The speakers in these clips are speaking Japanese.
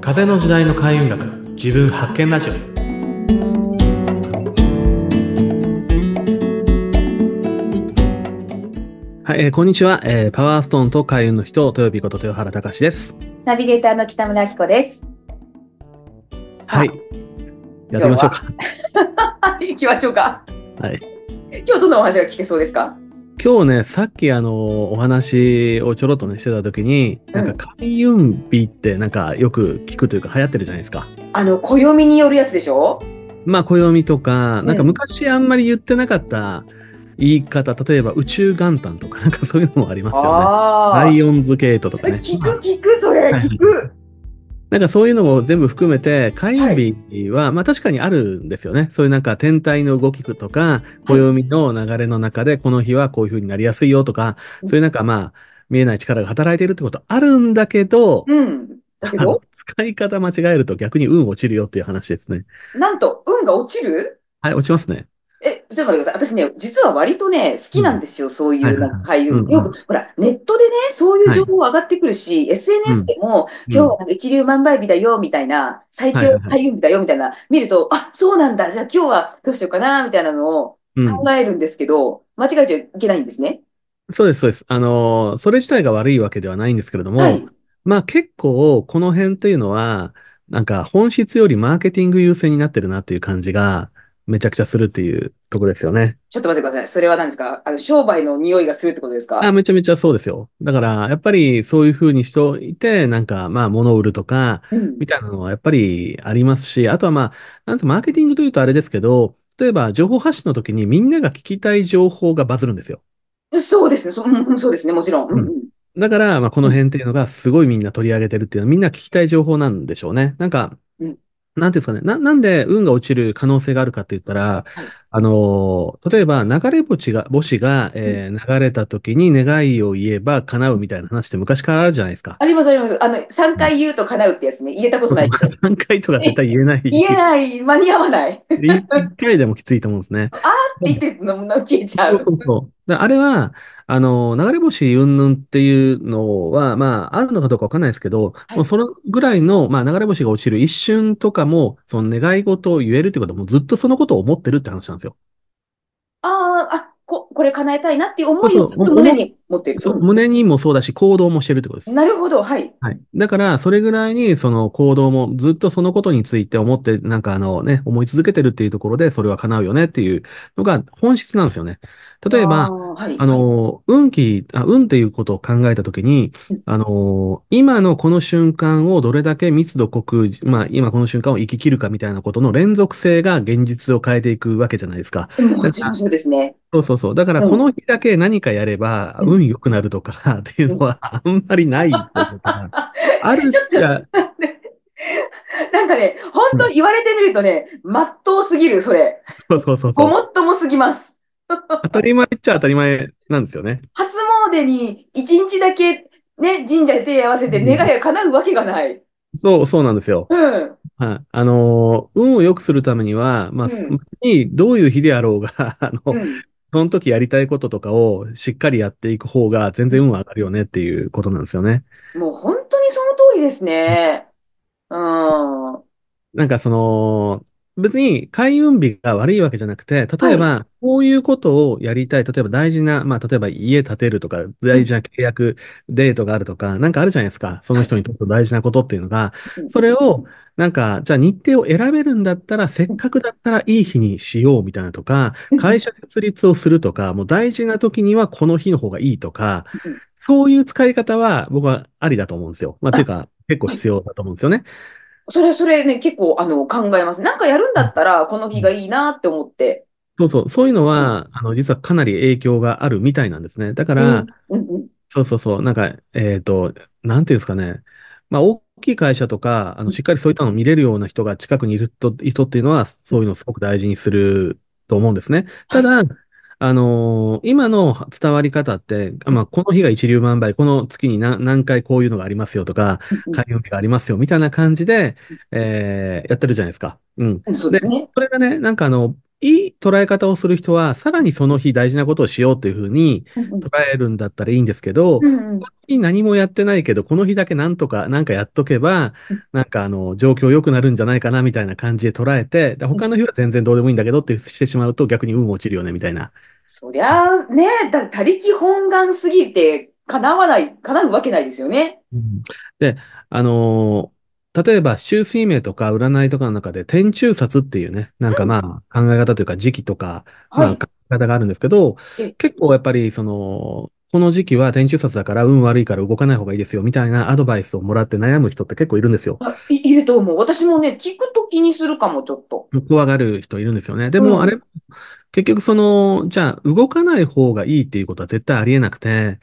風の時代の開運学自分発見ラジオ。はい、えーこんにちは、えーパワーストーンと開運の人豊日こと豊原隆です。ナビゲーターの北村明子です。はい。やってみましょうか。は？い、行きましょうか。はい。今日どんなお話が聞けそうですか？今日ねさっきあのお話をちょろっとねしてた時になんか開運日ってなんかよく聞くというか流行ってるじゃないですか。あの、暦によるやつでしょ？まあ暦とかうん。なんか昔あんまり言ってなかった言い方例えば宇宙元旦とかなんかそういうのもありますよね。あライオンズゲートとかね。聞く聞く、それ、聞く。なんかそういうのも全部含めて、開運日は、まあ確かにあるんですよね。そういうなんか天体の動きとか、暦の流れの中で、この日はこういう風になりやすいよとか、うんそういうなんかまあ、見えない力が働いているってことあるんだけど、うん。だけど、使い方間違えると逆に運落ちるよっていう話ですね。なんと、運が落ちる？はい、落ちますね。え、ちょっと待ってください。私ね、実は割とね、好きなんですよ、そういうなんか開運。うんうんよく、ほら、ネットでね、そういう情報上がってくるし、SNS でも、うん今日はなんか一流万倍日だよ、みたいな、最強はいはいはい開運日だよ、みたいな、見ると、あ、そうなんだ、じゃあ今日はどうしようかな、みたいなのをうん。考えるんですけど、間違えちゃいけないんですね。そうです、そうです。あのーそれ自体が悪いわけではないんですけれども、はい。まあ結構この辺っていうのは、なんか本質よりマーケティング優先になってるなっていう感じがめちゃくちゃするっていうところですよね。ちょっと待ってください。それは何ですか？あの、商売の匂いがするってことですか？あ、めちゃめちゃそうですよ。だからやっぱりそういうふうにしておいて、なんかまあ物を売るとか、うんみたいなのはやっぱりありますし、あとはまあ、なんマーケティングというとあれですけど、例えば情報発信の時にみんなが聞きたい情報がバズるんですよ。そうですね。そ,、うんうん、そうですね。もちろん。うんうんだから、まあ、この辺っていうのがすごいみんな取り上げてるっていうのはみんな聞きたい情報なんでしょうね。なんかうん、なんていうんですかね。な、なんで運が落ちる可能性があるかって言ったら、はいあのー、例えば流れ星が、星が、えー流れた時に願いを言えば叶うみたいな話って昔からあるじゃないですか。あります、あります。あの、3回言うと叶うってやつね。言えたことないけど。何回とか絶対言えない。言えない、間に合わない。って一一回でもきついと思うんですね。言ってるのも消えちゃそうう。そうそう。あれは、あの、流れ星云々っていうのは、まあ、あるのかどうかわかんないですけど、いもうそのぐらいの、まあ、流れ星が落ちる一瞬とかも、その願い事を言えるってことは、もうずっとそのことを思ってるって話なんですよ。ああ、あ、こ、これ叶えたいなっていう思いをずっと胸に持ってる。そう胸にもそうだし、行動もしてるってことです。なるほど、はい。はい。だから、それぐらいに、その行動もずっとそのことについて思って、なんかあのね、思い続けてるっていうところで、それは叶うよねっていうのが本質なんですよね。例えば、あーはい。あの、運気、あ、運っていうことを考えたときにうん、あの、今のこの瞬間をどれだけ密度濃く、まあ、今この瞬間を生き切るかみたいなことの連続性が現実を変えていくわけじゃないですか。もちろんそうですね。そうそうそう。だから、うんこの日だけ何かやれば、うん運良くなるとか っていうのはあんまりないっとが あるっちょっとちゃ、なんかね、本当言われてみるとね、まっとうすぎる、それ。そうそうそうごそう。もっともすぎます。当たり前っちゃ当たり前なんですよね。初詣に一日だけね、神社で手を合わせて願いが叶うわけがない。そう、そうなんですよ。うん。はい。あのー、運を良くするためには、まあ、うんにどういう日であろうが、あの、うん。その時やりたいこととかをしっかりやっていく方が全然運は上がるよねっていうことなんですよね。もう本当にその通りですね。うん。なんかその、別に開運日が悪いわけじゃなくて、例えば、こういうことをやりたい。例えば大事な、まあ、例えば家建てるとか、大事な契約、デートがあるとか、なんかあるじゃないですか。その人にとって大事なことっていうのが、それを、なんか、じゃあ日程を選べるんだったら、せっかくだったらいい日にしようみたいなとかうん、会社設立をするとか、もう大事な時にはこの日の方がいいとかうん、そういう使い方は僕はありだと思うんですよ。まあ、ていうか、結構必要だと思うんですよね。それ、それね、結構、あの、考えます。なんかやるんだったら、この日がいいなって思って。そうそう、そういうのは、あの、実はかなり影響があるみたいなんですね。だから、うん、うん、うん。そうそうそう、なんか、えっと、なんていうんですかね。まあ、大きい会社とか、あの、しっかりそういったのを見れるような人が近くにいると人っていうのは、そういうのをすごく大事にすると思うんですね。ただ、あのー今の伝わり方って、まあ、この日が一粒万倍、この月に何何回こういうのがありますよとか、開運日がありますよ、みたいな感じで、えーやってるじゃないですか。うん。うんそうですね。それがね、なんかあの、いい捉え方をする人は、さらにその日大事なことをしようというふうに。捉えるんだったらいいんですけど、うんうん。何もやってないけど、この日だけなんとか、なんかやっとけば、なんかあの、状況良くなるんじゃないかなみたいな感じで捉えて、で他の日は全然どうでもいいんだけどってしてしまうと逆に運落ちるよねみたいな。そりゃあね、だ他力本願すぎて叶わない、叶うわけないですよね。うんで、あのー例えば、週水明とか占いとかの中で、天中殺っていうね、なんかまあ、考え方というか時期とか、まあ、はい。考え方があるんですけど、え、結構やっぱり、その、この時期は天中殺だから運悪いから動かない方がいいですよ、みたいなアドバイスをもらって悩む人って結構いるんですよ。あ、い、いると思う。私もね、聞くと気にするかも、ちょっと。怖がる人いるんですよね。でうも、あん。れ、結局その、じゃあ、動かない方がいいっていうことは絶対ありえなくて、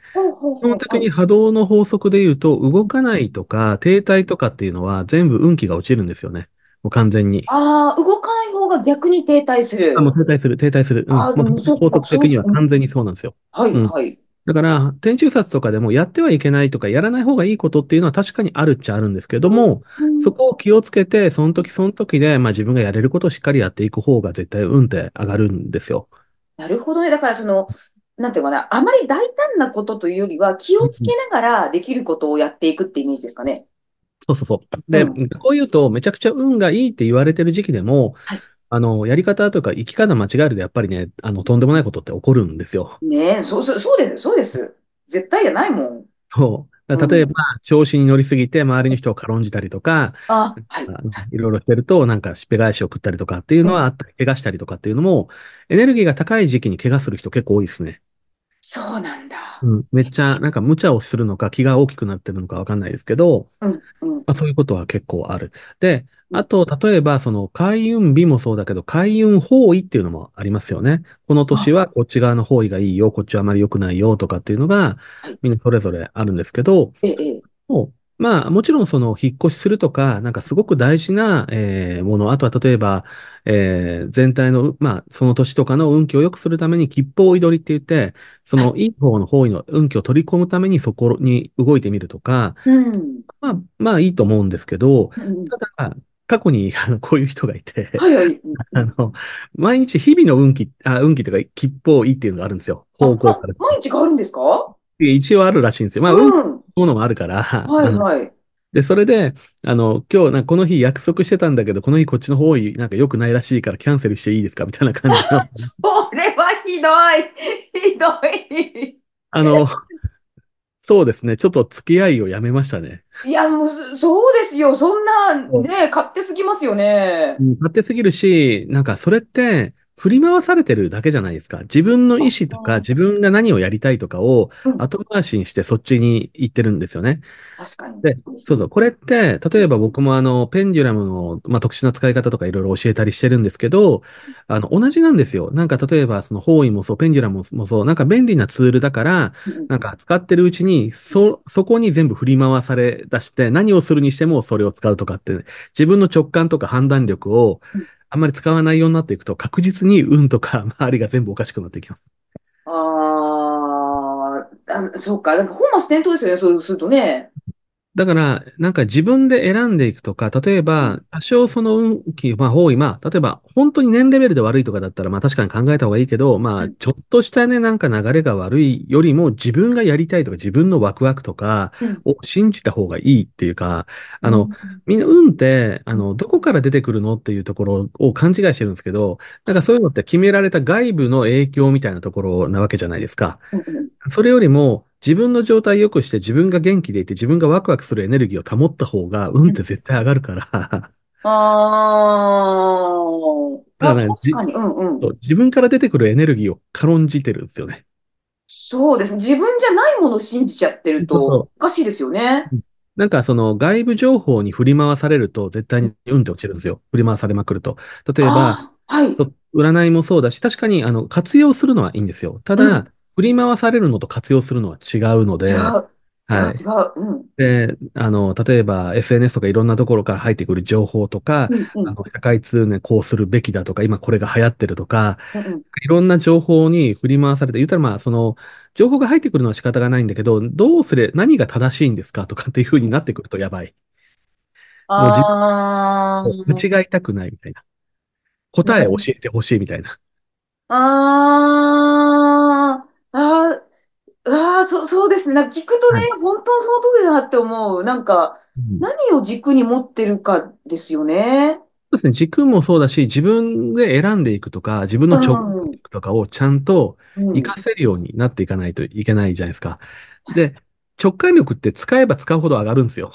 基本。的に波動の法則で言うと、動かないとか停滞とかっていうのは全部運気が落ちるんですよね。もう完全に。ああ、動かない方が逆に停滞すあ、もる。う停滞する、停滞する。うん。もう法則的に。は完全にそうなんですよ。はい、うん。はい。だから、天中殺とかでもやってはいけないとか、やらない方がいいことっていうのは確かにあるっちゃあるんですけども、うん。そこを気をつけて、その時その時で、まあ自分がやれることをしっかりやっていく方が絶対運って上がるんですよ。なるほどね。だからその、なんていうのかな、あまり大胆なことというよりは、気をつけうんながらできることをやっていくってイメージですかね。そうそうそう。で、うん。こういうと、めちゃくちゃ運がいいって言われてる時期でも、はい。あの、やり方とか、生き方間違えると、やっぱりね、あの、とんでもないことって起こるんですよ。ねえ、そう、そう、そうです、そうです。絶対じゃないもん。そう。例えば、ん。調子に乗りすぎて、周りの人を軽んじたりとか、あ、はい。いろいろしてると、なんか、しっぺ返しを食ったりとかっていうのはあえ、ったり、怪我したりとかっていうのも、エネルギーが高い時期に怪我する人結構多いですね。そうなんだ。うん。めっちゃ、なんか、無茶をするのか、気が大きくなってるのかわかんないですけど、うん、うん、まあ、そういうことは結構ある。で、うん。あと、例えば、その、開運日もそうだけど、開運方位っていうのもありますよね。この年あ、はこっち側の方位がいいよ、こっちはあまり良くないよとかっていうのが、はい。みんなそれぞれあるんですけど、まあ、もちろんその、引っ越しするとか、なんかすごく大事な、えーもの、あとは例えば、えー全体の、まあ、その年とかの運気を良くするために、吉報追い取りって言って、そはい。の、いい方の方位の運気を取り込むためにそこに動いてみるとか、うん。まあ、まあいいと思うんですけど、うん。ただ、過去にあのこういう人がいて、はい、はい。あの、毎日日々の運気、あ、運気というか、吉報いいっていうのがあるんですよ。あ、方向かま、ら。毎日変わるんですか？一応あるらしいんですよ。まあ、運うん。ものもあるから、はい、はい。で、それで、あの、今日、なこの日約束してたんだけど、この日こっちの方位、なんか良くないらしいからキャンセルしていいですか？みたいな感じの、それはひどい。ひどい。あの、そうですね。ちょっと付き合いをやめましたね。いや、もう、そそうですよ。そんな、ね、勝手すぎますよね。うん勝手すぎるし、なんかそれって振り回されてるだけじゃないですか。自分のあ、意思とか自分が何をやりたいとかをうん。後回しにしてそっちに行ってるんですよね。確かに。で、そう。そう。これって、例えば僕もあの、ペンデュラムの、まあ、特殊な使い方とかいろいろ教えたりしてるんですけど、あの、同じなんですよ。なんか例えばその方位もそう、ペンデュラムもそう、なんか便利なツールだから、なんか使ってるうちに、そ、そこに全部振り回され出して、何をするにしてもそれを使うとかって、自分の直感とか判断力をうんあんまり使わないようになっていくと、確実に運とか 周りが全部おかしくなってきます。あーあ、そうか。なんか本末転倒ですよね。そうするとね。だから、なんか自分で選んでいくとか、例えうん。ば、多少その運気、まあ方位、まあ、例えば、本当に年レベルで悪いとかだったら、まあ確かに考えた方がいいけど、まあ、うん。ちょっとしたね、なんか流れが悪いよりも、自分がやりたいとか、自分のワクワクとかうん。を信じた方がいいっていうか、あの、うん。みんな運って、あうんの、どこから出てくるのっていうところを勘違いしてるんですけど、なんかそういうのって決められた外部の影響みたいなところなわけじゃないですか。それよりも、自分の状態を良くして自分が元気でいて自分がワクワクするエネルギーを保った方が運って絶対上がるから。だああ、た、からね、じ、確かに、うんうん。自分から出てくるエネルギーを軽んじてるんですよね。そうですね。自分じゃないものを信じちゃってると、おかしいですよね。う。なんかその外部情報に振り回されると絶対うんって落ちるんですよ。振り回されまくると。例えば、はい。と占いもそうだし、確かにあの活用するのはいいんですよ。ただ、うん。振り回されるのと活用するのは違うので、違う。違う、はい。違う。うん。で、あの、例えば SNS とかいろんなところから入ってくる情報とか、うん、うん、あの、社会通念こうするべきだとか、今これが流行ってるとか、うん。うんいろんな情報に振り回されて、言ったらまあ、その、情報が入ってくるのは仕方がないんだけど、どうすれ、何が正しいんですかとか っていう風になってくるとやばい。もう自分ああ、を間違いたくないみたいな。答えを教えてほしいみたいな。ああ、あーあー、そ、そうですね。なんか聞くとね、はい。本当にその通りだなって思う。なんか、うん何を軸に持ってるかですよね。そうですね。軸もそうだし、自分で選んでいくとか、自分の直感うん、力とかをちゃんと活うん。かせるようになっていかないといけないじゃないですか。確で、直感力って使えば使うほど上がるんですよ。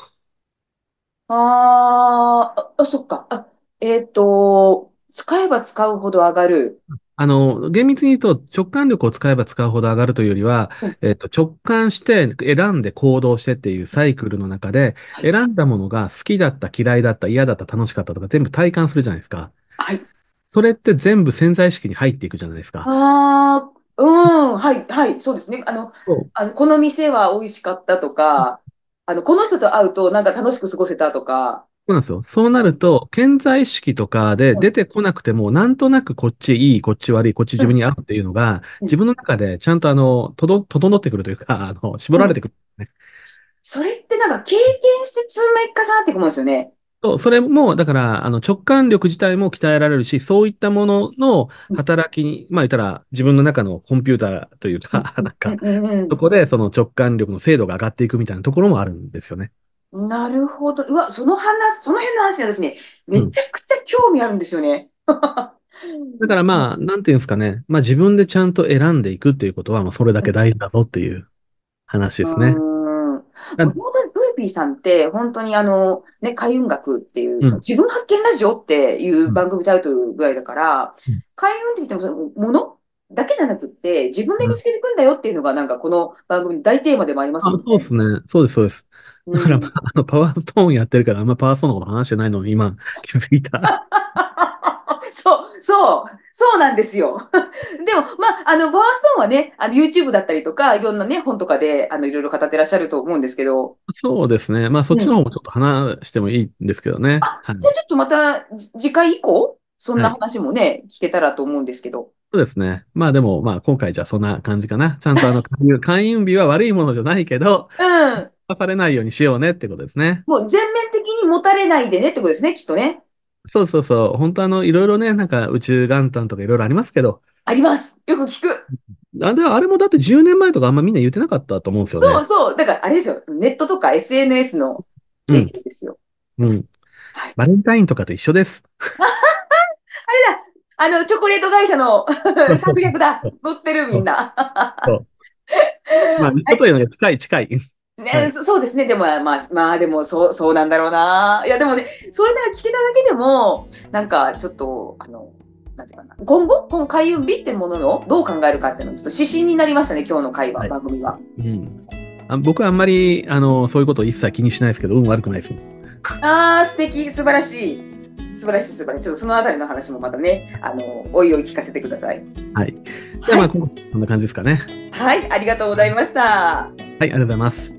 あーあ、あ、そっか。あ、えっと、使えば使うほど上がる。あの、厳密に言うと直感力を使えば使うほど上がるというよりは、うん、えっと、直感して選んで行動してっていうサイクルの中で、はい。選んだものが好きだった、嫌いだった、嫌だった、楽しかったとか全部体感するじゃないですか。はい。それって全部潜在意識に入っていくじゃないですか。ああ、うん、はい、はい、そうですね。あの、あの、この店は美味しかったとか、あの、この人と会うとなんか楽しく過ごせたとか。そうなんですよ。そうなうん、ると、潜在意識とかでうん、出てこなくても、なんとなくこっちいい、こっち悪い、こっちうん、自分に合うっていうのが、うん。自分の中でちゃんとあの、とど、整ってくるというか、あの、絞うんられてくる、ね。それってなんか経験して積み重なっていくもんですよね。そう、それも、だから、あの、直感力自体も鍛えられるし、そういったもののうん、働きに、まあ言ったら、自分の中のコンピューターといううん、か、なんか。そこでその直感力の精度が上がっていくみたいなところもあるんですよね。うんなるほど。うわ、その話、その辺の話はですね、うん。めちゃくちゃ興味あるんですよね。だからまあ、なんていうんですかね。まあ自分でちゃんと選んでいくっていうことは、まあそれだけ大事だぞっていう話うですね。ーん。あもともとルーピーさんって、本当にあの、ね、開運学っていう、うん。自分発見ラジオっていううん。番組タイトルぐらいだから、うん。開運って言ってもものだけじゃなくって、自分で見つけていくんだよっていうのが、なんかこの番組の大テーマでもありますあ、もんね。そうですね。そうです、そうです。だから、まうん。あ、あの、パワーストーンやってるから、あんまパワーストーンのこと話してないのに今気づいた。そう、そう、そうなんですよ。でも、まあ、あの、パワーストーンはね、あの、YouTube だったりとか、いろんなね、本とかで、あの、いろいろ語ってらっしゃると思うんですけど、そうですね。まあそっうん。ちの方もちょっと話してもいいんですけどね。あ、はい。じゃあちょっとまた、じ次回以降、そんなはい。話もね、聞けたらと思うんですけど。そうですね。まあでも、まあ今回じゃあそんな感じかな。ちゃんとあの、開運開運日は悪いものじゃないけど、うん。騙されないようにしようねってことですね。もう全面的に持たれないでねってことですね、きっとね。そうそうそう。本当あの、いろいろね、なんか宇宙元旦とかいろいろありますけど、あります。よく聞く。あ、であれもだって10年前とかあんまみんな言ってなかったと思うんですよね。そうそう。だからあれですよ。ネットとか SNS の影うん。響ですよ。うん。はい。バレンタインとかと一緒です。あれだ。あの、チョコレート会社の策略だ。乗ってるみんな。そうまあ、はい。例えば近い近い。はね、い。そそうですね。でも、まあ、まあ、でも、そう、そうなんだろうな。いや、でもね、それだけ聞けただけでも、なんか、ちょっと、あの、なんていうかな。今後、この開運日ってもののどう考えるかっていうの、ちょっと指針になりましたね、今日の会話、はい。番組は。うん。あ、僕はあんまり、あの、そういうことを一切気にしないですけど、運悪くないです。ああ、素敵、素晴らしい。素晴らしい、素晴らしい。ちょっとそのあたりの話もまたね、あの、おいおい聞かせてください。はい。じゃあまあ、はい。こんな感じですかね。はい、ありがとうございました。はい、ありがとうございます。